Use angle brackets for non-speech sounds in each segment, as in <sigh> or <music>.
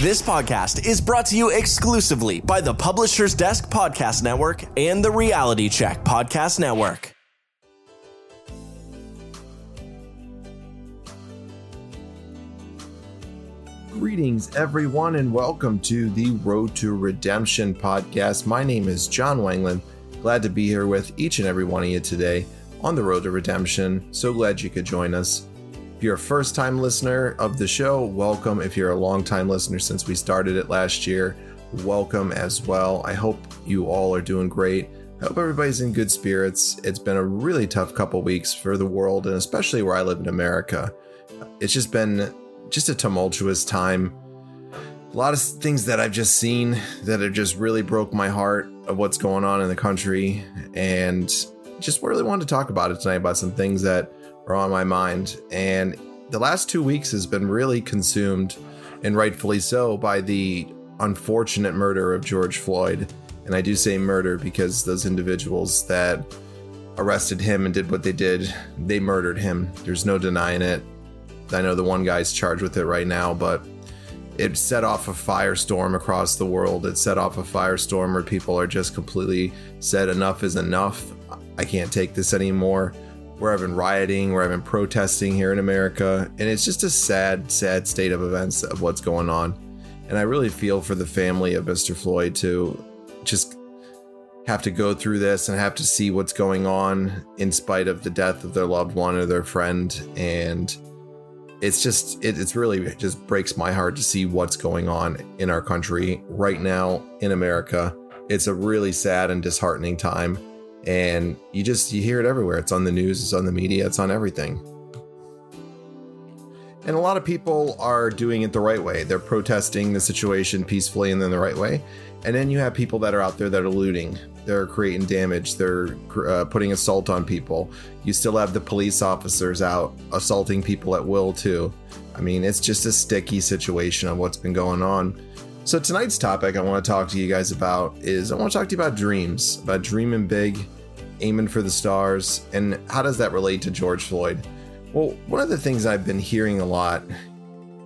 This podcast is brought to you exclusively by the Publisher's Desk Podcast Network and the Reality Check Podcast Network. Greetings, everyone, and welcome to the Road to Redemption podcast. My name is Jon Wangland. Glad to be here with each and every one of you today on the Road to Redemption. So glad you could join us. If you're a first time listener of the show, welcome. If you're a long time listener since we started it last year, welcome as well. I hope you all are doing great. I hope everybody's in good spirits. It's been a really tough couple weeks for the world, and especially where I live in America. It's just been just a tumultuous time. A lot of things that I've just seen that have just really broke my heart of what's going on in the country, and just really wanted to talk about it tonight about some things that are on my mind. And the last two weeks has been really consumed, and rightfully so, by the unfortunate murder of George Floyd. And I do say murder because those individuals that arrested him and did what they did, they murdered him. There's no denying it. I know the one guy's charged with it right now, but it set off a firestorm across the world. It set off a firestorm where people are just completely said enough is enough. I can't take this anymore. We're been rioting, where I've been protesting here in America, and it's just a sad, sad state of events of what's going on. And I really feel for the family of Mr. Floyd to just have to go through this and have to see what's going on in spite of the death of their loved one or their friend. And it's just, it, it's really it just breaks my heart to see what's going on in our country right now in America. It's a really sad and disheartening time and you just you hear it everywhere. It's on the news it's on the media it's on everything. And a lot of people are doing it the right way. They're protesting the situation peacefully and then the right way. And then you have people that are out there that are looting. They're creating damage. They're uh, putting assault on people. You still have the police officers out assaulting people at will too. I mean it's just a sticky situation of what's been going on. So tonight's topic I want to talk to you guys about is I want to talk to you about dreams, about dreaming big, aiming for the stars, and how does that relate to George Floyd? Well, one of the things I've been hearing a lot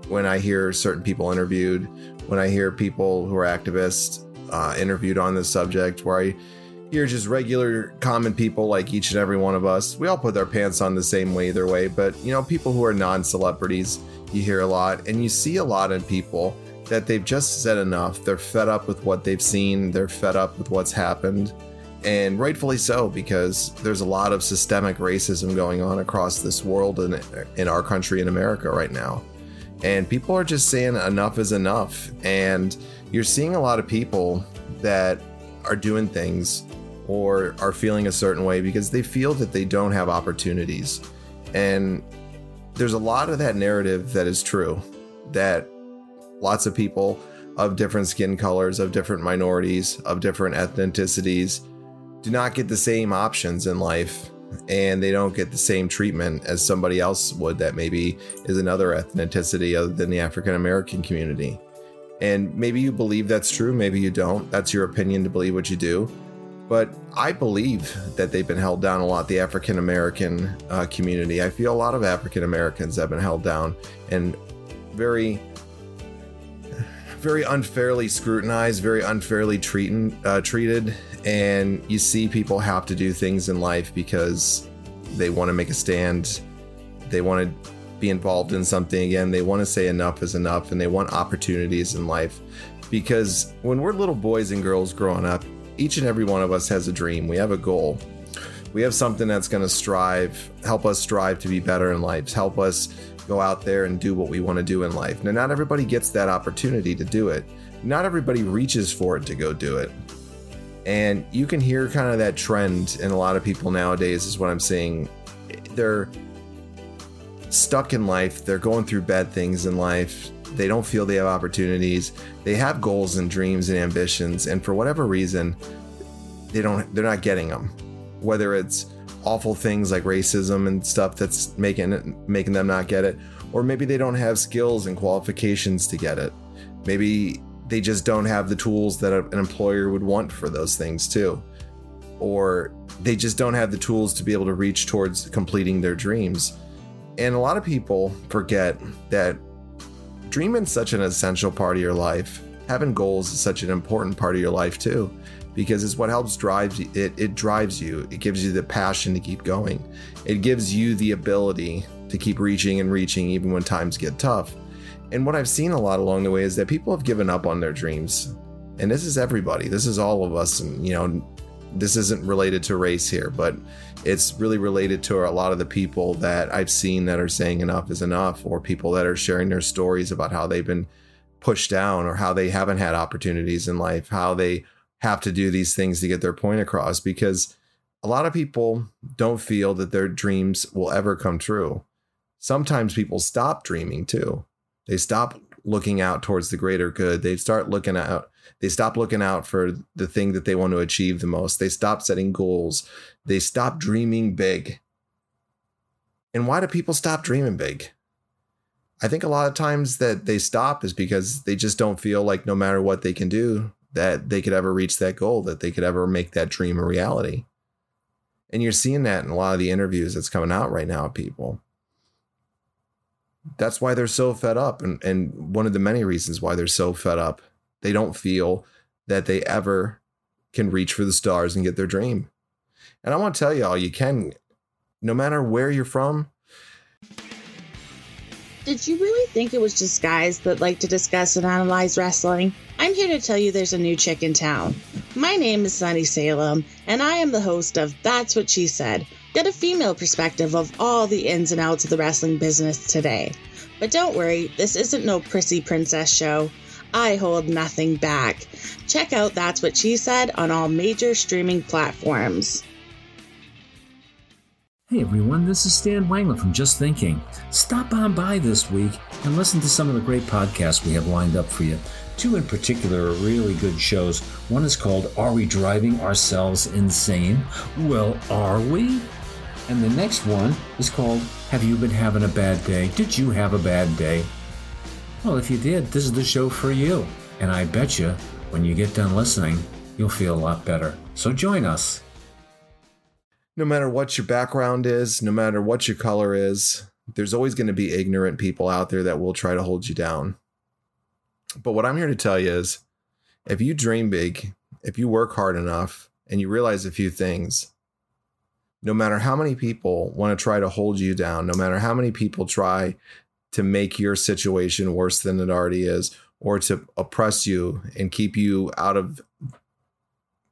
when I hear certain people interviewed, when I hear people who are activists uh, interviewed on this subject, where I hear just regular common people like each and every one of us, we all put our pants on the same way either way, but you know, people who are non celebrities, you hear a lot, and you see a lot in people that they've just said enough. They're fed up with what they've seen, they're fed up with what's happened. And rightfully so, because there's a lot of systemic racism going on across this world and in our country in America right now. And people are just saying enough is enough. And you're seeing a lot of people that are doing things or are feeling a certain way because they feel that they don't have opportunities. And there's a lot of that narrative that is true that lots of people of different skin colors, of different minorities, of different ethnicities do not get the same options in life and they don't get the same treatment as somebody else would that maybe is another ethnicity other than the African American community. And maybe you believe that's true, maybe you don't. That's your opinion to believe what you do. But I believe that they've been held down a lot, the African American uh, community. I feel a lot of African Americans have been held down and very very unfairly scrutinized, very unfairly uh, treated, and you see people have to do things in life because they want to make a stand, they want to be involved in something again, they want to say enough is enough, and they want opportunities in life. Because when we're little boys and girls growing up, each and every one of us has a dream. We have a goal. We have something that's going to strive, help us strive to be better in life, help us go out there and do what we want to do in life. Now, not everybody gets that opportunity to do it. Not everybody reaches for it to go do it. And you can hear kind of that trend in a lot of people nowadays, is what I'm seeing. They're stuck in life, they're going through bad things in life. They don't feel they have opportunities. They have goals and dreams and ambitions, and for whatever reason, they don't they're not getting them. Whether it's awful things like racism and stuff that's making it, making them not get it or maybe they don't have skills and qualifications to get it maybe they just don't have the tools that an employer would want for those things too or they just don't have the tools to be able to reach towards completing their dreams and a lot of people forget that dreaming's such an essential part of your life. Having goals is such an important part of your life too, because it's what helps drive it. It drives you. It gives you the passion to keep going. It gives you the ability to keep reaching and reaching even when times get tough. And what I've seen a lot along the way is that people have given up on their dreams. And this is everybody. This is all of us. And you know, this isn't related to race here, but it's really related to a lot of the people that I've seen that are saying enough is enough, or people that are sharing their stories about how they've been pushed down or how they haven't had opportunities in life, how they have to do these things to get their point across. Because a lot of people don't feel that their dreams will ever come true. Sometimes people stop dreaming too. They stop looking out towards the greater good. They start looking out they stop looking out for the thing that they want to achieve the most. They stop setting goals. They stop dreaming big. And why do people stop dreaming big? I think a lot of times that they stop is because they just don't feel like no matter what they can do, that they could ever reach that goal, that they could ever make that dream a reality. And you're seeing that in a lot of the interviews that's coming out right now, people. That's why they're so fed up. And, and one of the many reasons why they're so fed up they don't feel that they ever can reach for the stars and get their dream. And I want to tell y'all, you can, no matter where you're from. Did you really think it was just guys that like to discuss and analyze wrestling? I'm here to tell you there's a new chick in town. My name is Sunny Salem, and I am the host of That's What She Said. Get a female perspective of all the ins and outs of the wrestling business today. But don't worry, this isn't no prissy princess show. I hold nothing back. Check out That's What She Said on all major streaming platforms. Hey everyone, this is Stan Wangler from Just Thinking. Stop on by this week and listen to some of the great podcasts we have lined up for you. Two in particular are really good shows. One is called Are We Driving Ourselves Insane? Well, are we? And the next one is called Have You Been Having a Bad Day? Did you have a bad day? Well, if you did, this is the show for you. And I bet you, when you get done listening, you'll feel a lot better. So join us. No matter what your background is, no matter what your color is, there's always going to be ignorant people out there that will try to hold you down. But what I'm here to tell you is if you dream big, if you work hard enough, and you realize a few things, no matter how many people want to try to hold you down, no matter how many people try to make your situation worse than it already is or to oppress you and keep you out of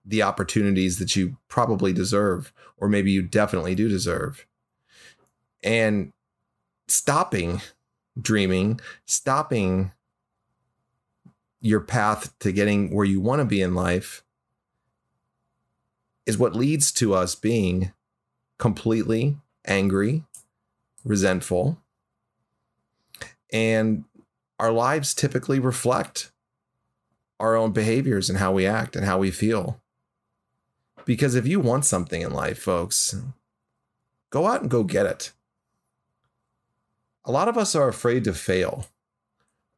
the opportunities that you probably deserve or maybe you definitely do deserve. And stopping dreaming stopping your path to getting where you want to be in life is what leads to us being completely angry resentful and our lives typically reflect our own behaviors and how we act and how we feel. Because if you want something in life, folks, go out and go get it. A lot of us are afraid to fail.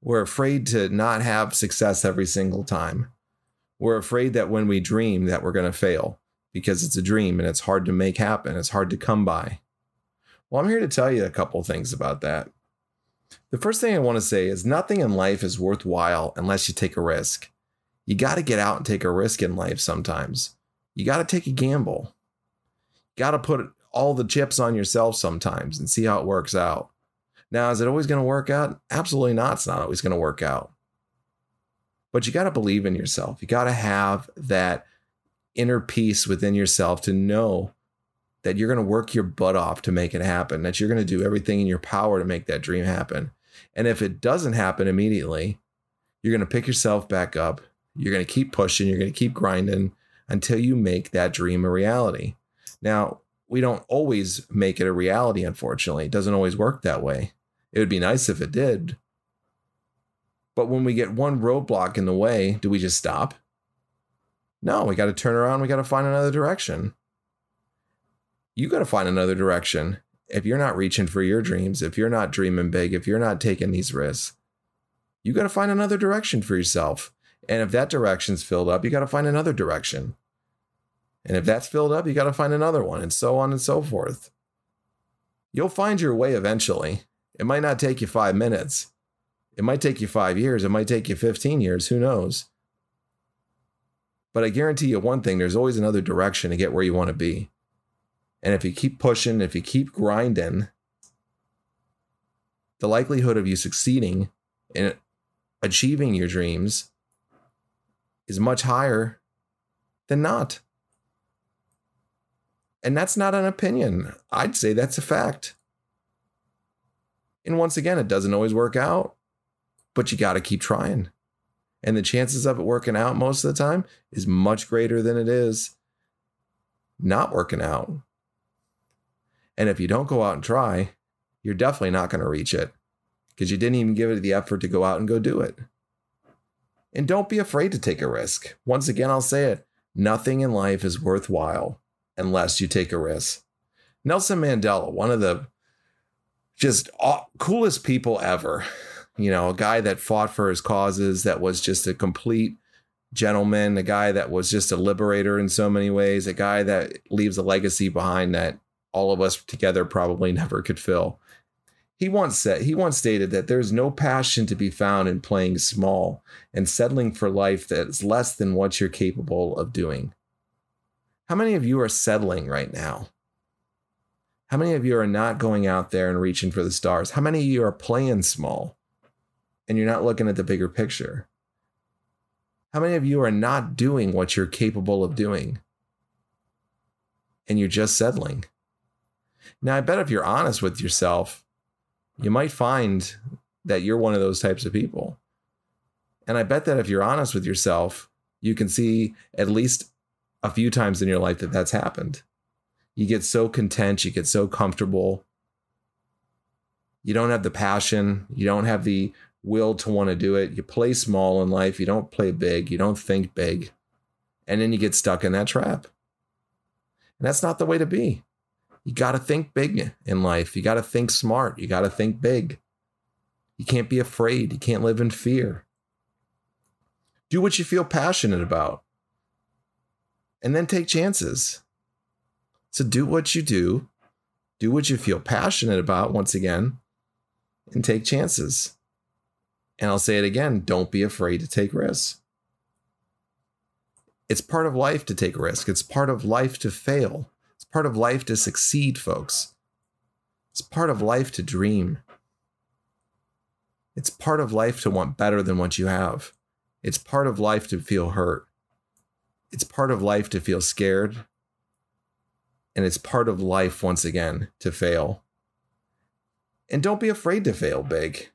We're afraid to not have success every single time. We're afraid that when we dream that we're going to fail because it's a dream and it's hard to make happen, it's hard to come by. Well, I'm here to tell you a couple things about that. The first thing I want to say is nothing in life is worthwhile unless you take a risk. You got to get out and take a risk in life sometimes. You got to take a gamble. You got to put all the chips on yourself sometimes and see how it works out. Now, is it always going to work out? Absolutely not. It's not always going to work out. But you got to believe in yourself. You got to have that inner peace within yourself to know that you're going to work your butt off to make it happen, that you're going to do everything in your power to make that dream happen. And if it doesn't happen immediately, you're going to pick yourself back up. You're going to keep pushing, you're going to keep grinding until you make that dream a reality. Now, we don't always make it a reality, unfortunately. It doesn't always work that way. It would be nice if it did. But when we get one roadblock in the way, do we just stop? No, we got to turn around. We got to find another direction you got to find another direction. If you're not reaching for your dreams, if you're not dreaming big, if you're not taking these risks, you got to find another direction for yourself. And if that direction's filled up, you got to find another direction. And if that's filled up, you got to find another one, and so on and so forth. You'll find your way eventually. It might not take you five minutes, It might take you five years, it might take you 15 years, who knows? But I guarantee you one thing there's always another direction to get where you want to be. And if you keep pushing, if you keep grinding, the likelihood of you succeeding in achieving your dreams is much higher than not. And that's not an opinion. I'd say that's a fact. And once again, it doesn't always work out, but you got to keep trying. And the chances of it working out most of the time is much greater than it is not working out. And if you don't go out and try, you're definitely not going to reach it because you didn't even give it the effort to go out and go do it. And don't be afraid to take a risk. Once again, I'll say it nothing in life is worthwhile unless you take a risk. Nelson Mandela, one of the just coolest people ever, you know, a guy that fought for his causes, that was just a complete gentleman, a guy that was just a liberator in so many ways, a guy that leaves a legacy behind that all of us together probably <laughs> never could fill. He once said he once stated that there's no passion to be found in playing small and settling for life that's less than what you're capable of doing. How many of you are settling right now? How many of you are not going out there and reaching for the stars? How many of you are playing small and you're not looking at the bigger picture? How many of you are not doing what you're capable of doing and you're just settling? Now, I bet if you're honest with yourself, you might find that you're one of those types of people. And I bet that if you're honest with yourself, you can see at least a few times in your life that that's happened. You get so content, you get so comfortable. You don't have the passion, you don't have the will to want to do it. You play small in life, you don't play big, you don't think big. And then you get stuck in that trap. And that's not the way to be. You got to think big in life. You got to think smart. You got to think big. You can't be afraid. You can't live in fear. Do what you feel passionate about and then take chances. So do what you do, do what you feel passionate about once again, and take chances. And I'll say it again don't be afraid to take risks. It's part of life to take risk, it's part of life to fail It's part of life to succeed, folks. It's part of life to dream. It's part of life to want better than what you have. It's part of life to feel hurt. It's part of life to feel scared. And it's part of life, once again, to fail. And don't be afraid to fail big.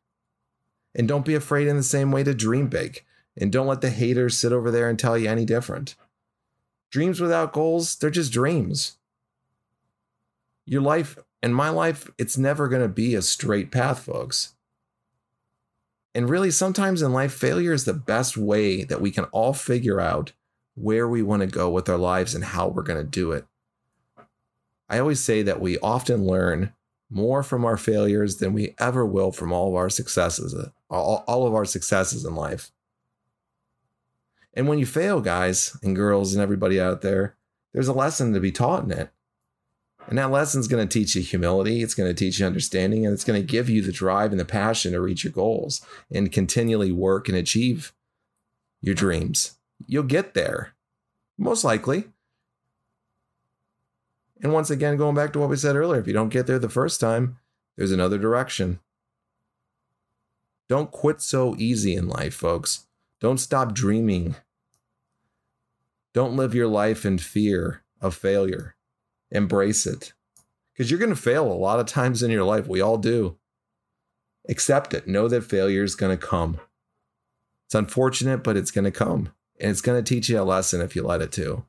And don't be afraid in the same way to dream big. And don't let the haters sit over there and tell you any different. Dreams without goals, they're just dreams your life and my life, it's never going to be a straight path, folks. And really, sometimes in life, failure is the best way that we can all figure out where we want to go with our lives and how we're going to do it. I always say that we often learn more from our failures than we ever will from all of our successes, uh, all, all of our successes in life. And when you fail, guys and girls and everybody out there, there's a lesson to be taught in it. And that lesson is going to teach you humility, it's going to teach you understanding, and it's going to give you the drive and the passion to reach your goals and continually work and achieve your dreams. You'll get there, most likely. And once again, going back to what we said earlier, if you don't get there the first time, there's another direction. Don't quit so easy in life, folks. Don't stop dreaming. Don't live your life in fear of failure embrace it because you're going to fail a lot of times in your life. We all do. Accept it. Know that failure is going to come. It's unfortunate, but it's going to come. And it's going to teach you a lesson if you let it to.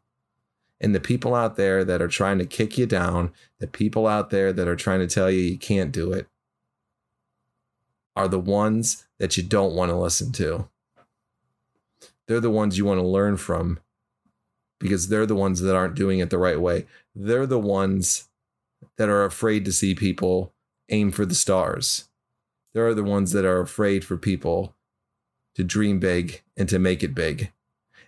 And the people out there that are trying to kick you down, the people out there that are trying to tell you you can't do it, are the ones that you don't want to listen to. They're the ones you want to learn from because they're the ones that aren't doing it the right way. They're the ones that are afraid to see people aim for the stars. They're the ones that are afraid for people to dream big and to make it big.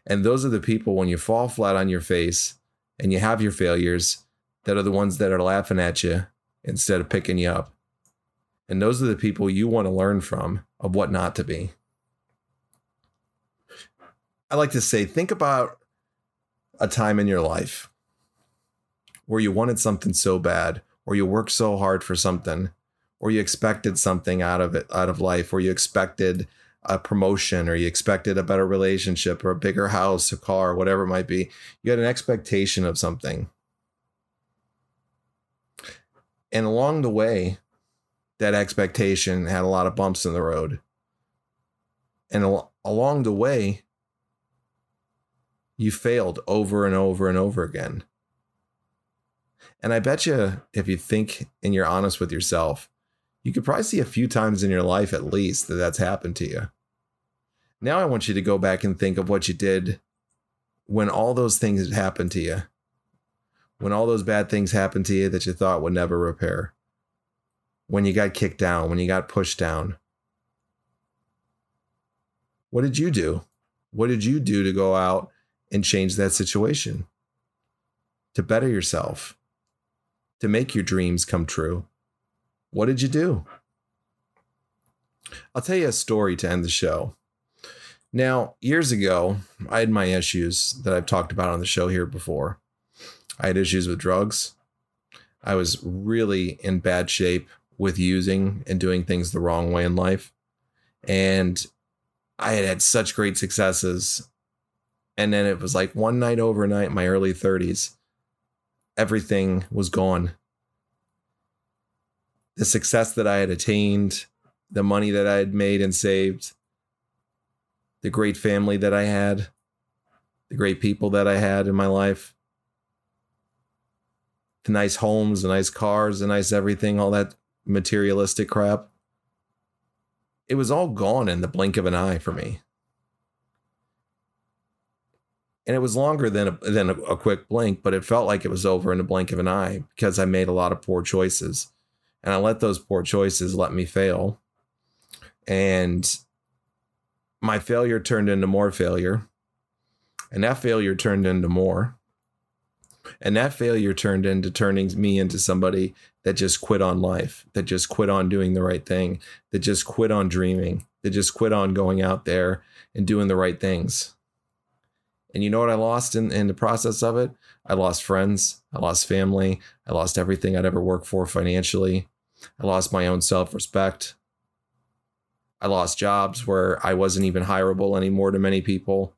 And those are the people when you fall flat on your face and you have your failures that are the ones that are laughing at you instead of picking you up. And those are the people you want to learn from of what not to be. I like to say, think about a time in your life where you wanted something so bad, or you worked so hard for something, or you expected something out of it, out of life, or you expected a promotion, or you expected a better relationship, or a bigger house, a car, whatever it might be. You had an expectation of something. And along the way, that expectation had a lot of bumps in the road. And al- along the way, you failed over and over and over again. And I bet you, if you think and you're honest with yourself, you could probably see a few times in your life at least that that's happened to you. Now I want you to go back and think of what you did when all those things happened to you, when all those bad things happened to you that you thought would never repair, when you got kicked down, when you got pushed down. What did you do? What did you do to go out and change that situation? To better yourself? to make your dreams come true. What did you do? I'll tell you a story to end the show. Now, years ago, I had my issues that I've talked about on the show here before. I had issues with drugs. I was really in bad shape with using and doing things the wrong way in life. And I had had such great successes. And then it was like one night overnight my early 30s, everything was gone. The success that I had attained, the money that I had made and saved, the great family that I had, the great people that I had in my life, the nice homes, the nice cars, the nice everything, all that materialistic crap. It was all gone in the blink of an eye for me and it was longer than a, than a, quick blink, but it felt like it was over in a blink of an eye because I made a lot of poor choices, and I let those poor choices let me fail, and my failure turned into more failure, and that failure turned into more, and that failure turned into turning me into somebody that just quit on life, that just quit on doing the right thing, that just quit on dreaming, that just quit on going out there and doing the right things and you know what I lost in, in the process of it? I lost friends. I lost family. I lost everything I'd ever worked for financially. I lost my own self respect. I lost jobs where I wasn't even hireable anymore to many people.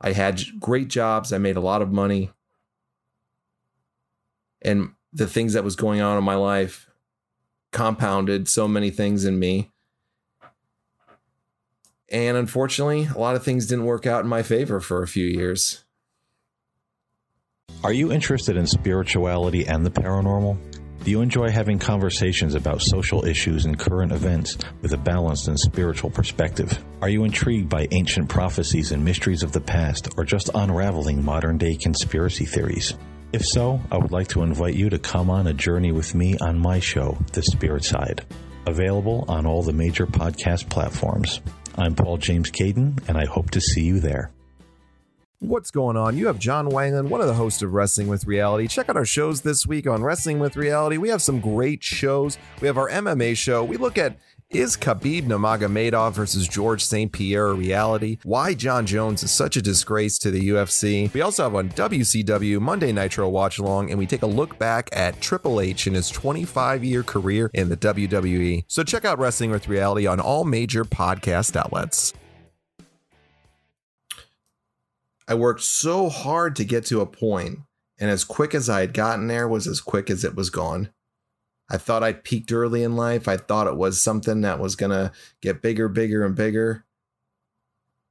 I had great jobs. I made a lot of money. And the things that was going on in my life compounded so many things in me and unfortunately, a lot of things didn't work out in my favor for a few years. Are you interested in spirituality and the paranormal? Do you enjoy having conversations about social issues and current events with a balanced and spiritual perspective? Are you intrigued by ancient prophecies and mysteries of the past, or just unraveling modern day conspiracy theories? If so, I would like to invite you to come on a journey with me on my show, The Spirit Side. Available on all the major podcast platforms. I'm Paul James Caden, and I hope to see you there. What's going on? You have Jon Wangland, one of the hosts of Wrestling with Reality. Check out our shows this week on Wrestling with Reality. We have some great shows. We have our MMA show. We look at is Khabib Nurmagomedov versus George St. Pierre a reality? Why Jon Jones is such a disgrace to the UFC? We also have on WCW Monday Nitro Watch Along, and we take a look back at Triple H in his 25 year career in the WWE. So check out Wrestling with Reality on all major podcast outlets. I worked so hard to get to a point, and as quick as I had gotten there was as quick as it was gone. I thought I peaked early in life. I thought it was something that was going to get bigger, bigger, and bigger.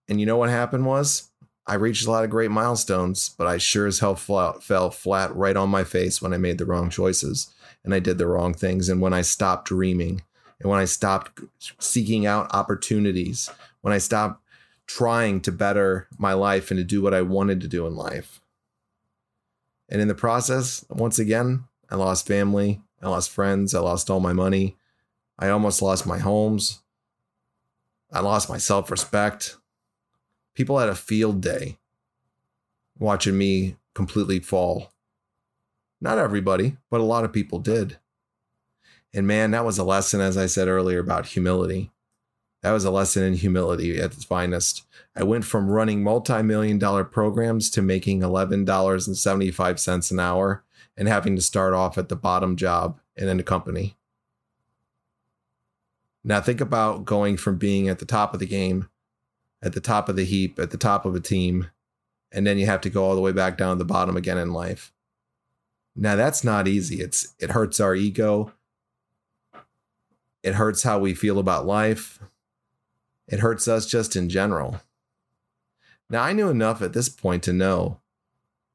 And you know what happened was I reached a lot of great milestones, but I sure as hell flat, fell flat right on my face when I made the wrong choices and I did the wrong things. And when I stopped dreaming and when I stopped seeking out opportunities, when I stopped trying to better my life and to do what I wanted to do in life. And in the process, once again, I lost family, I lost friends. I lost all my money. I almost lost my homes. I lost my self respect. People had a field day watching me completely fall. Not everybody, but a lot of people did. And man, that was a lesson, as I said earlier, about humility. That was a lesson in humility at its finest. I went from running multi million dollar programs to making $11.75 an hour and having to start off at the bottom job and in a company. Now, think about going from being at the top of the game, at the top of the heap, at the top of a team, and then you have to go all the way back down to the bottom again in life. Now, that's not easy. It's it hurts our ego. It hurts how we feel about life. It hurts us just in general. Now, I knew enough at this point to know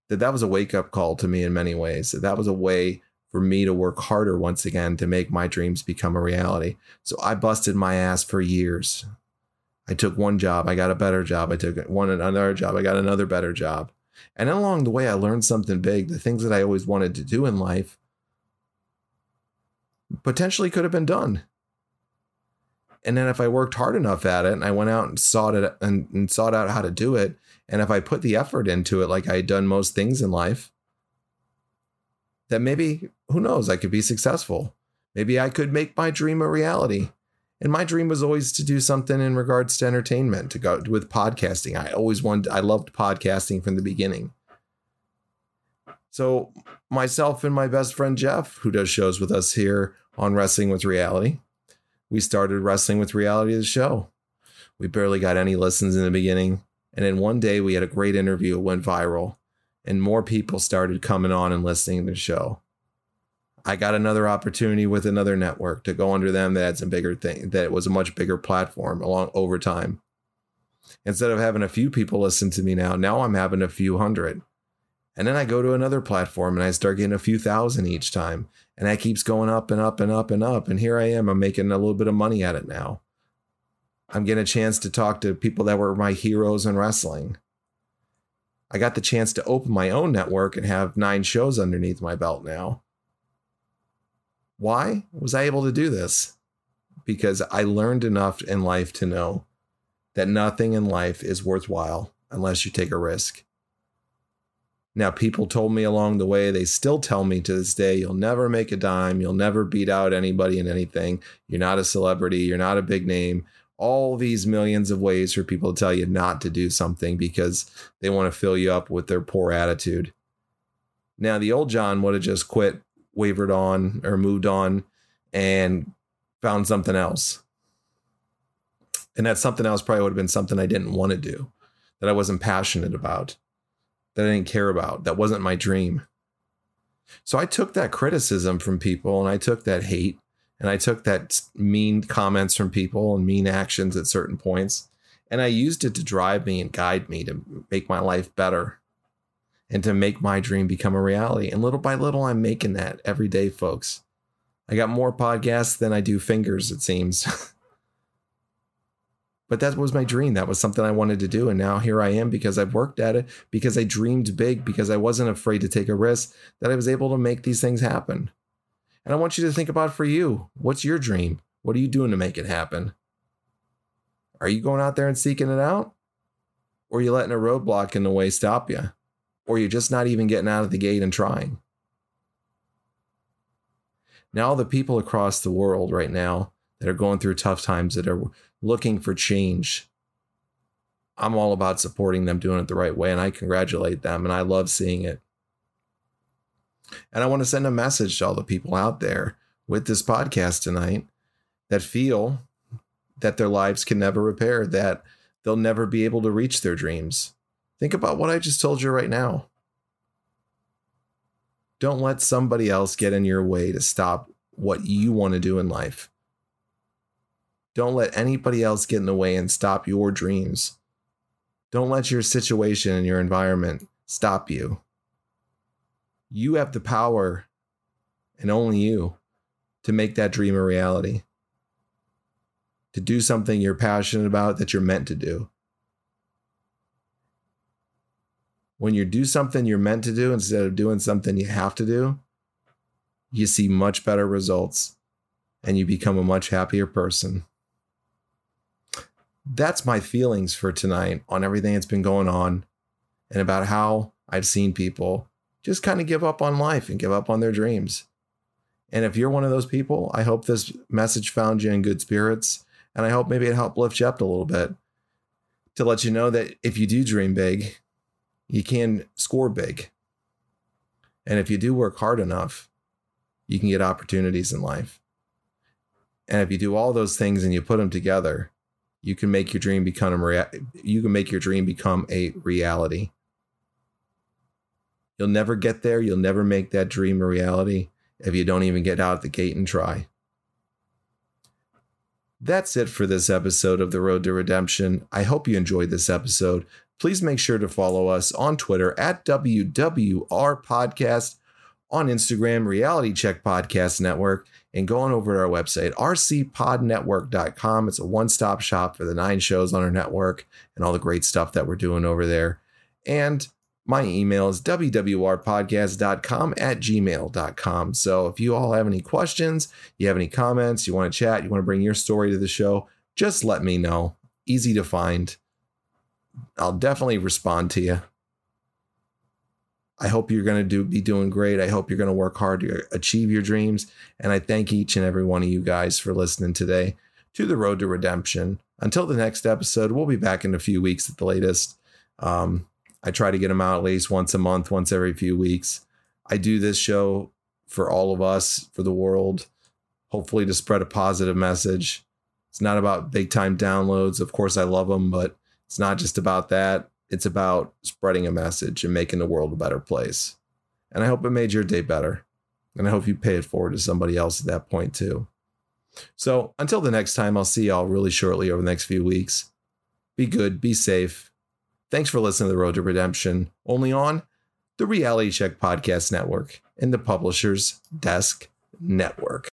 that that was a wake up call to me in many ways. That that was a way for me to work harder once again to make my dreams become a reality. So I busted my ass for years. I took one job, I got a better job. I took one another job, I got another better job. And along the way, I learned something big. The things that I always wanted to do in life potentially could have been done. And then if I worked hard enough at it and I went out and sought it and, and sought out how to do it, and if I put the effort into it like I had done most things in life, then maybe, who knows, I could be successful. Maybe I could make my dream a reality. And my dream was always to do something in regards to entertainment, to go with podcasting. I always wanted, I loved podcasting from the beginning. So, myself and my best friend Jeff, who does shows with us here on Wrestling with Reality, we started Wrestling with Reality, of the show. We barely got any listens in the beginning. And then one day we had a great interview, it went viral, and more people started coming on and listening to the show. I got another opportunity with another network to go under them that had some bigger thing that was a much bigger platform along over time. Instead of having a few people listen to me now, now I'm having a few hundred. And then I go to another platform and I start getting a few thousand each time. And that keeps going up and up and up and up. And here I am, I'm making a little bit of money at it now. I'm getting a chance to talk to people that were my heroes in wrestling. I got the chance to open my own network and have nine shows underneath my belt now. Why was I able to do this? Because I learned enough in life to know that nothing in life is worthwhile unless you take a risk. Now, people told me along the way, they still tell me to this day, you'll never make a dime. You'll never beat out anybody in anything. You're not a celebrity. You're not a big name. All these millions of ways for people to tell you not to do something because they want to fill you up with their poor attitude. Now, the old Jon would have just quit, wavered on, or moved on and found something else. And that something else probably would have been something I didn't want to do, that I wasn't passionate about that I didn't care about, that wasn't my dream. So I took that criticism from people and I took that hate and I took that mean comments from people and mean actions at certain points and I used it to drive me and guide me to make my life better and to make my dream become a reality. And little by little, I'm making that every day, folks. I got more podcasts than I do fingers, it seems. <laughs> But that was my dream. That was something I wanted to do. And now here I am because I've worked at it, because I dreamed big, because I wasn't afraid to take a risk, that I was able to make these things happen. And I want you to think about for you what's your dream? What are you doing to make it happen? Are you going out there and seeking it out? Or are you letting a roadblock in the way stop you? Or you're just not even getting out of the gate and trying? Now, the people across the world right now that are going through tough times, that are looking for change. I'm all about supporting them doing it the right way, and I congratulate them, and I love seeing it. And I want to send a message to all the people out there with this podcast tonight that feel that their lives can never repair, that they'll never be able to reach their dreams. Think about what I just told you right now. Don't let somebody else get in your way to stop what you want to do in life. Don't let anybody else get in the way and stop your dreams. Don't let your situation and your environment stop you. You have the power, and only you, to make that dream a reality. To do something you're passionate about that you're meant to do. When you do something you're meant to do instead of doing something you have to do, you see much better results and you become a much happier person that's my feelings for tonight on everything that's been going on and about how I've seen people just kind of give up on life and give up on their dreams. And if you're one of those people, I hope this message found you in good spirits. And I hope maybe it helped lift you up a little bit to let you know that if you do dream big, you can score big. And if you do work hard enough, you can get opportunities in life. And if you do all those things and you put them together, you can make your dream become a rea- you can make your dream become a reality. You'll never get there, you'll never make that dream a reality if you don't even get out the gate and try. That's it for this episode of The Road to Redemption. I hope you enjoyed this episode. Please make sure to follow us on Twitter at WWR Podcast, on Instagram, Reality Check Podcast Network, and go on over to our website, rcpodnetwork.com. It's a one stop shop for the nine shows on our network and all the great stuff that we're doing over there. And my email is wwrpodcast.com at gmail.com. So if you all have any questions, you have any comments, you want to chat, you want to bring your story to the show, just let me know. Easy to find. I'll definitely respond to you. I hope you're going to do be doing great. I hope you're going to work hard to achieve your dreams. And I thank each and every one of you guys for listening today to the road to redemption. Until the next episode, we'll be back in a few weeks at the latest. Um, I try to get them out at least once a month, once every few weeks. I do this show for all of us, for the world, hopefully to spread a positive message. It's not about big time downloads. Of course, I love them, but it's not just about that. It's about spreading a message and making the world a better place. And I hope it made your day better. And I hope you pay it forward to somebody else at that point too. So until the next time, I'll see y'all really shortly over the next few weeks. Be good, be safe, Thanks for listening to The Road to Redemption, only on the Reality Check Podcast Network and the Publishers Desk Network.